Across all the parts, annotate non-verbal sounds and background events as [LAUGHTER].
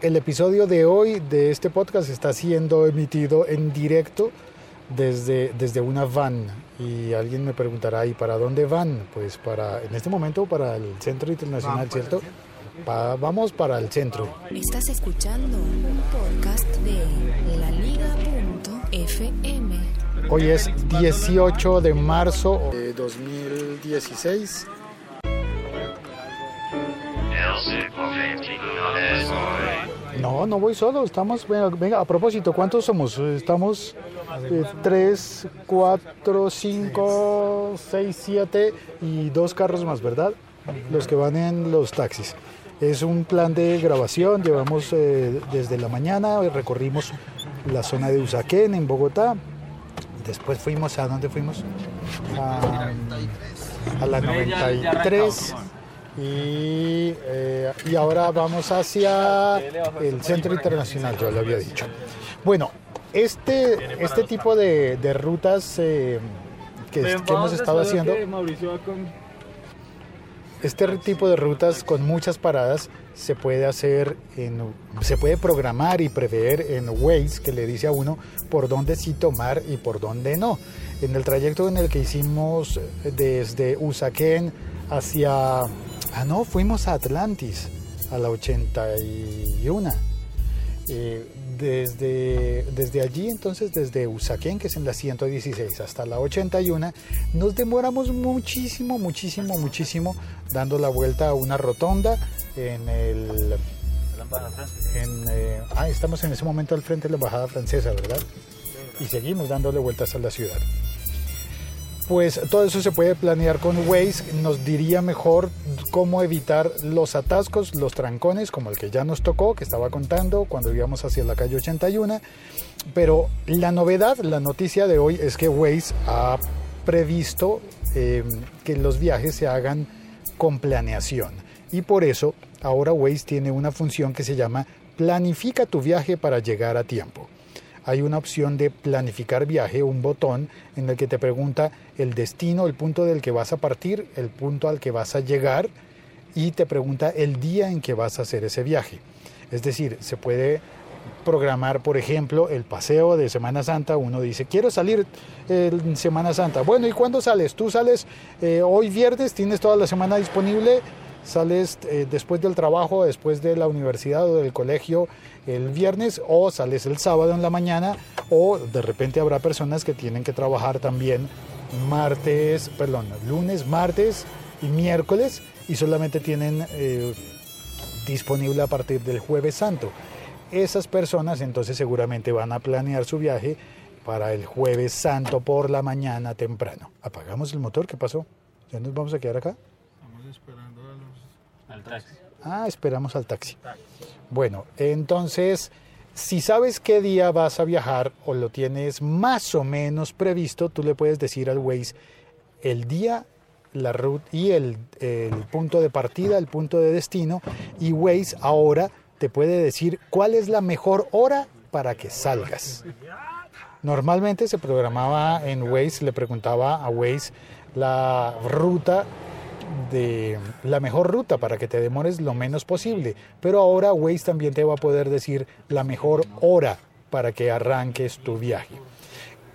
el episodio de hoy de este podcast está siendo emitido en directo desde, desde una van. Y alguien me preguntará, ¿y para dónde van? Pues para, en este momento, para el Centro Internacional, ¿cierto? Pa- vamos para el centro. Estás escuchando un podcast de laliga.fm. Hoy es 18 de marzo de 2016. No, no voy solo, estamos, venga, venga, a propósito, ¿cuántos somos? Estamos 3, 4, 5, 6, 7 y dos carros más, ¿verdad? Los que van en los taxis. Es un plan de grabación, llevamos eh, desde la mañana, recorrimos la zona de Usaquén en Bogotá, después fuimos, ¿a dónde fuimos? A, a la 93 y, eh, y ahora vamos hacia el Centro Internacional, yo lo había dicho. Bueno, este, este tipo de, de rutas eh, que, que hemos estado haciendo, este tipo de rutas con muchas paradas se puede hacer, en, se puede programar y prever en Waze, que le dice a uno por dónde sí tomar y por dónde no. En el trayecto en el que hicimos desde Usaquén hacia... Ah, no, fuimos a Atlantis, a la 81. Eh, desde, desde allí, entonces, desde Usaquén, que es en la 116, hasta la 81, nos demoramos muchísimo, muchísimo, muchísimo dando la vuelta a una rotonda en el... En, eh, ah, estamos en ese momento al frente de la Embajada Francesa, ¿verdad? Y seguimos dándole vueltas a la ciudad. Pues todo eso se puede planear con Waze, nos diría mejor cómo evitar los atascos, los trancones, como el que ya nos tocó, que estaba contando cuando íbamos hacia la calle 81. Pero la novedad, la noticia de hoy es que Waze ha previsto eh, que los viajes se hagan con planeación. Y por eso ahora Waze tiene una función que se llama Planifica tu viaje para llegar a tiempo hay una opción de planificar viaje, un botón en el que te pregunta el destino, el punto del que vas a partir, el punto al que vas a llegar y te pregunta el día en que vas a hacer ese viaje. Es decir, se puede programar, por ejemplo, el paseo de Semana Santa. Uno dice, quiero salir en Semana Santa. Bueno, ¿y cuándo sales? Tú sales eh, hoy viernes, tienes toda la semana disponible sales eh, después del trabajo, después de la universidad o del colegio el viernes o sales el sábado en la mañana o de repente habrá personas que tienen que trabajar también martes, perdón, lunes, martes y miércoles y solamente tienen eh, disponible a partir del jueves santo. Esas personas entonces seguramente van a planear su viaje para el jueves santo por la mañana temprano. Apagamos el motor, ¿qué pasó? ¿Ya nos vamos a quedar acá? Estamos esperando a los... Ah, esperamos al taxi. Bueno, entonces, si sabes qué día vas a viajar o lo tienes más o menos previsto, tú le puedes decir al Waze el día, la ruta y el, el punto de partida, el punto de destino, y Waze ahora te puede decir cuál es la mejor hora para que salgas. Normalmente se programaba en Waze, le preguntaba a Waze la ruta de la mejor ruta para que te demores lo menos posible. Pero ahora Waze también te va a poder decir la mejor hora para que arranques tu viaje.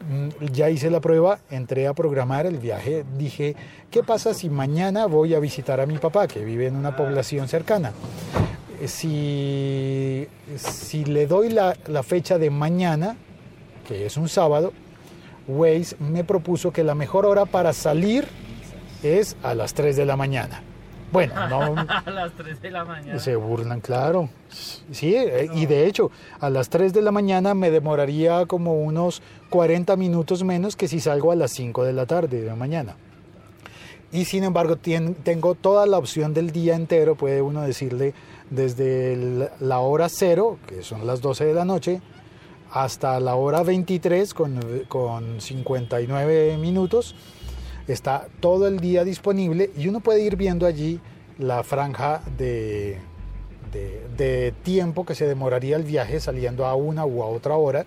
Mm, Ya hice la prueba, entré a programar el viaje, dije, ¿qué pasa si mañana voy a visitar a mi papá que vive en una población cercana? Eh, Si, si le doy la, la fecha de mañana, que es un sábado, Waze me propuso que la mejor hora para salir es a las 3 de la mañana. Bueno, no [LAUGHS] A las 3 de la mañana. se burlan, claro. Sí, eh, y de hecho, a las 3 de la mañana me demoraría como unos 40 minutos menos que si salgo a las 5 de la tarde de la mañana. Y sin embargo, tien- tengo toda la opción del día entero, puede uno decirle, desde el- la hora 0, que son las 12 de la noche, hasta la hora 23 con, con 59 minutos. Está todo el día disponible y uno puede ir viendo allí la franja de, de- de tiempo que se demoraría el viaje saliendo a una u a otra hora.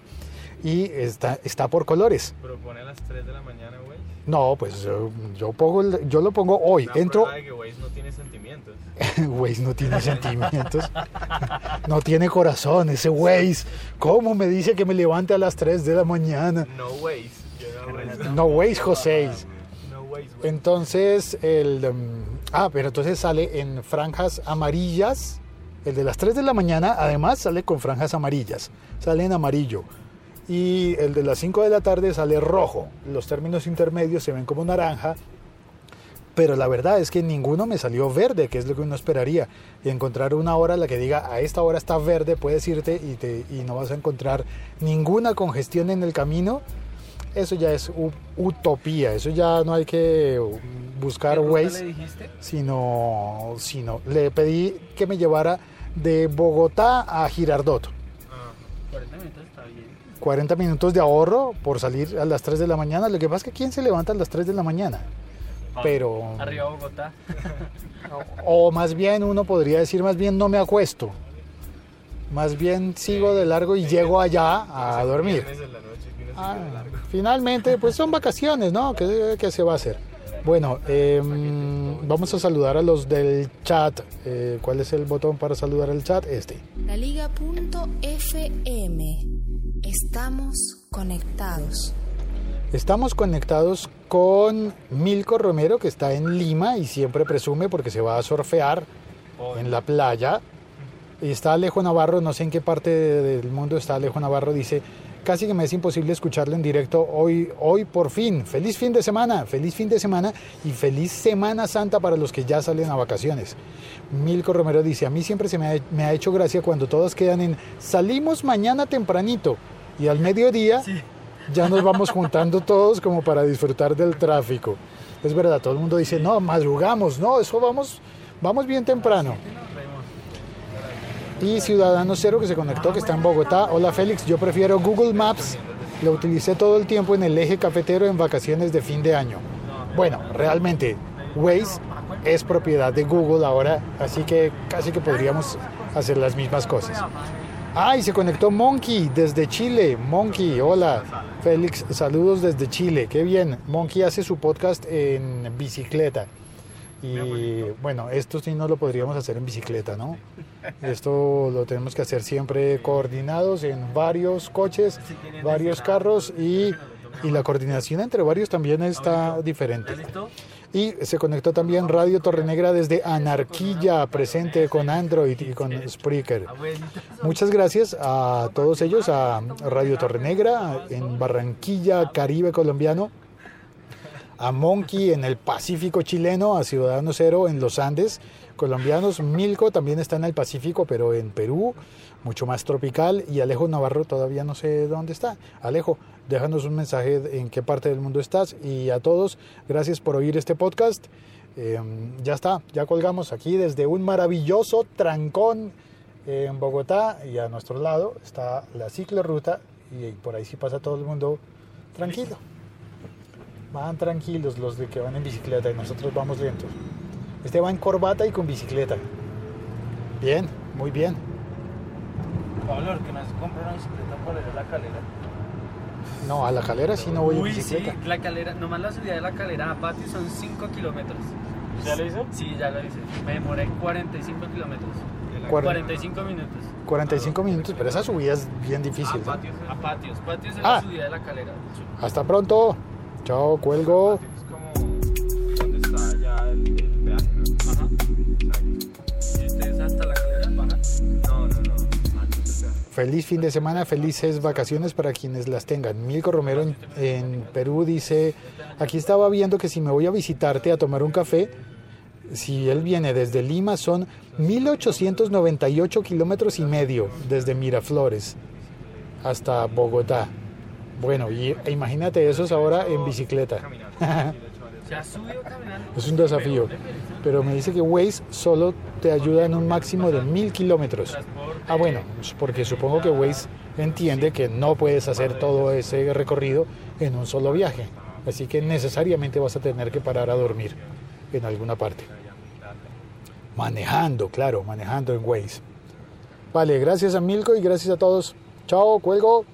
y está, está por colores. Pero pone a las 3 de la mañana, güey. No, pues yo, yo, pongo yo lo pongo hoy. Una Entro, de que Waze no tiene sentimientos. [LAUGHS] Waze no tiene sentimientos, [LAUGHS] no tiene corazón ese Waze. ¿Cómo me dice que me levante a las 3 de la mañana? No Waze. No Waze. No Waze, José. Entonces, el... mm, ah, pero entonces sale en franjas amarillas. El de las 3 de la mañana, además, sale con franjas amarillas. Sale en amarillo. Y el de las 5 de la tarde sale rojo. Los términos intermedios se ven como naranja. Pero la verdad es que ninguno me salió verde, que es lo que uno esperaría. Y encontrar una hora en la que diga a esta hora está verde, puedes irte y, te, y no vas a encontrar ninguna congestión en el camino. Eso ya es utopía. Eso ya no hay que buscar ¿Qué ruta Waze le dijiste? sino, sino le pedí que me llevara de Bogotá a Girardot. Ah, 40 minutos está bien. 40 minutos de ahorro por salir a las 3 de la mañana. Lo que pasa es que ¿quién se levanta a las 3 de la mañana? Pero, Arriba Bogotá. [LAUGHS] o más bien uno podría decir, más bien no me acuesto. Más bien sigo de largo y llego allá a dormir. La Ah, finalmente, pues son vacaciones, ¿no? ¿Qué, qué se va a hacer? Bueno, em, vamos a saludar a los del chat. Eh, ¿Cuál es el botón para saludar al chat? Este. Laliga.fm. Estamos conectados. Estamos conectados con Milko Romero, que está en Lima y siempre presume porque se va a surfear en la playa. Y está Alejo Navarro, no sé en qué parte de- del mundo está Alejo Navarro, dice, casi que me es imposible escucharlo en directo hoy, hoy por fin. Feliz fin de semana, feliz fin de semana y feliz Semana Santa para los que ya salen a vacaciones. Milko Romero dice, a mí siempre se me ha, me ha hecho gracia cuando todas quedan en salimos mañana tempranito y al mediodía ya nos vamos juntando todos como para disfrutar del tráfico. Es verdad, todo el mundo dice, no, madrugamos, no, eso vamos, vamos bien temprano. Y Ciudadano Cero que se conectó, que está en Bogotá. Hola Félix, yo prefiero Google Maps. Lo utilicé todo el tiempo en el eje cafetero en vacaciones de fin de año. Bueno, realmente Waze es propiedad de Google ahora, así que casi que podríamos hacer las mismas cosas. Ay, se conectó Monkey desde Chile. Monkey, hola. Félix, saludos desde Chile. Qué bien. Monkey hace su podcast en bicicleta. Y bueno, esto sí no lo podríamos hacer en bicicleta, ¿no? [LAUGHS] Esto lo tenemos que hacer siempre coordinados en varios coches, varios carros y, y la coordinación entre varios también está diferente. Y se conectó también Radio Torrenegra desde Anarquilla, presente con Android y con Spreaker. Abuelita. Muchas gracias a todos ellos, a Radio Torrenegra en Barranquilla, Caribe colombiano, a Monkey en el Pacífico chileno, a Ciudadano Cero en los Andes colombianos, Milko también está en el Pacífico, pero en Perú, mucho más tropical, y Alejo Navarro todavía no sé dónde está. Alejo, déjanos un mensaje en qué parte del mundo estás y a todos, gracias por oír este podcast. Eh, ya está, ya colgamos aquí desde un maravilloso trancón en Bogotá y a nuestro lado está la ciclorruta y por ahí sí pasa todo el mundo tranquilo. Van tranquilos los de que van en bicicleta y nosotros vamos lentos. Este va en corbata y con bicicleta. Bien, muy bien. Pablo, ¿por qué no se compra una bicicleta para ir a la calera? No, a la calera sí no voy en Uy, sí, bicicleta. la calera, nomás la subida de la calera a Patio son 5 kilómetros. ¿Ya lo hizo? Sí, ya lo hice. Me demoré 45 kilómetros. Cuaren- 45 minutos. 45 minutos, pero esa subida es bien difícil. ¿no? A Patios. Patios es Ah. la subida de la calera. Hasta pronto. Chao, cuelgo. Feliz fin de semana, felices vacaciones para quienes las tengan. Milko Romero en, en Perú dice, aquí estaba viendo que si me voy a visitarte a tomar un café, si él viene desde Lima son 1898 kilómetros y medio desde Miraflores hasta Bogotá. Bueno, y e imagínate esos ahora en bicicleta. [LAUGHS] Es un desafío. Pero me dice que Waze solo te ayuda en un máximo de mil kilómetros. Ah, bueno, porque supongo que Waze entiende que no puedes hacer todo ese recorrido en un solo viaje. Así que necesariamente vas a tener que parar a dormir en alguna parte. Manejando, claro, manejando en Waze. Vale, gracias a Milko y gracias a todos. Chao, cuelgo.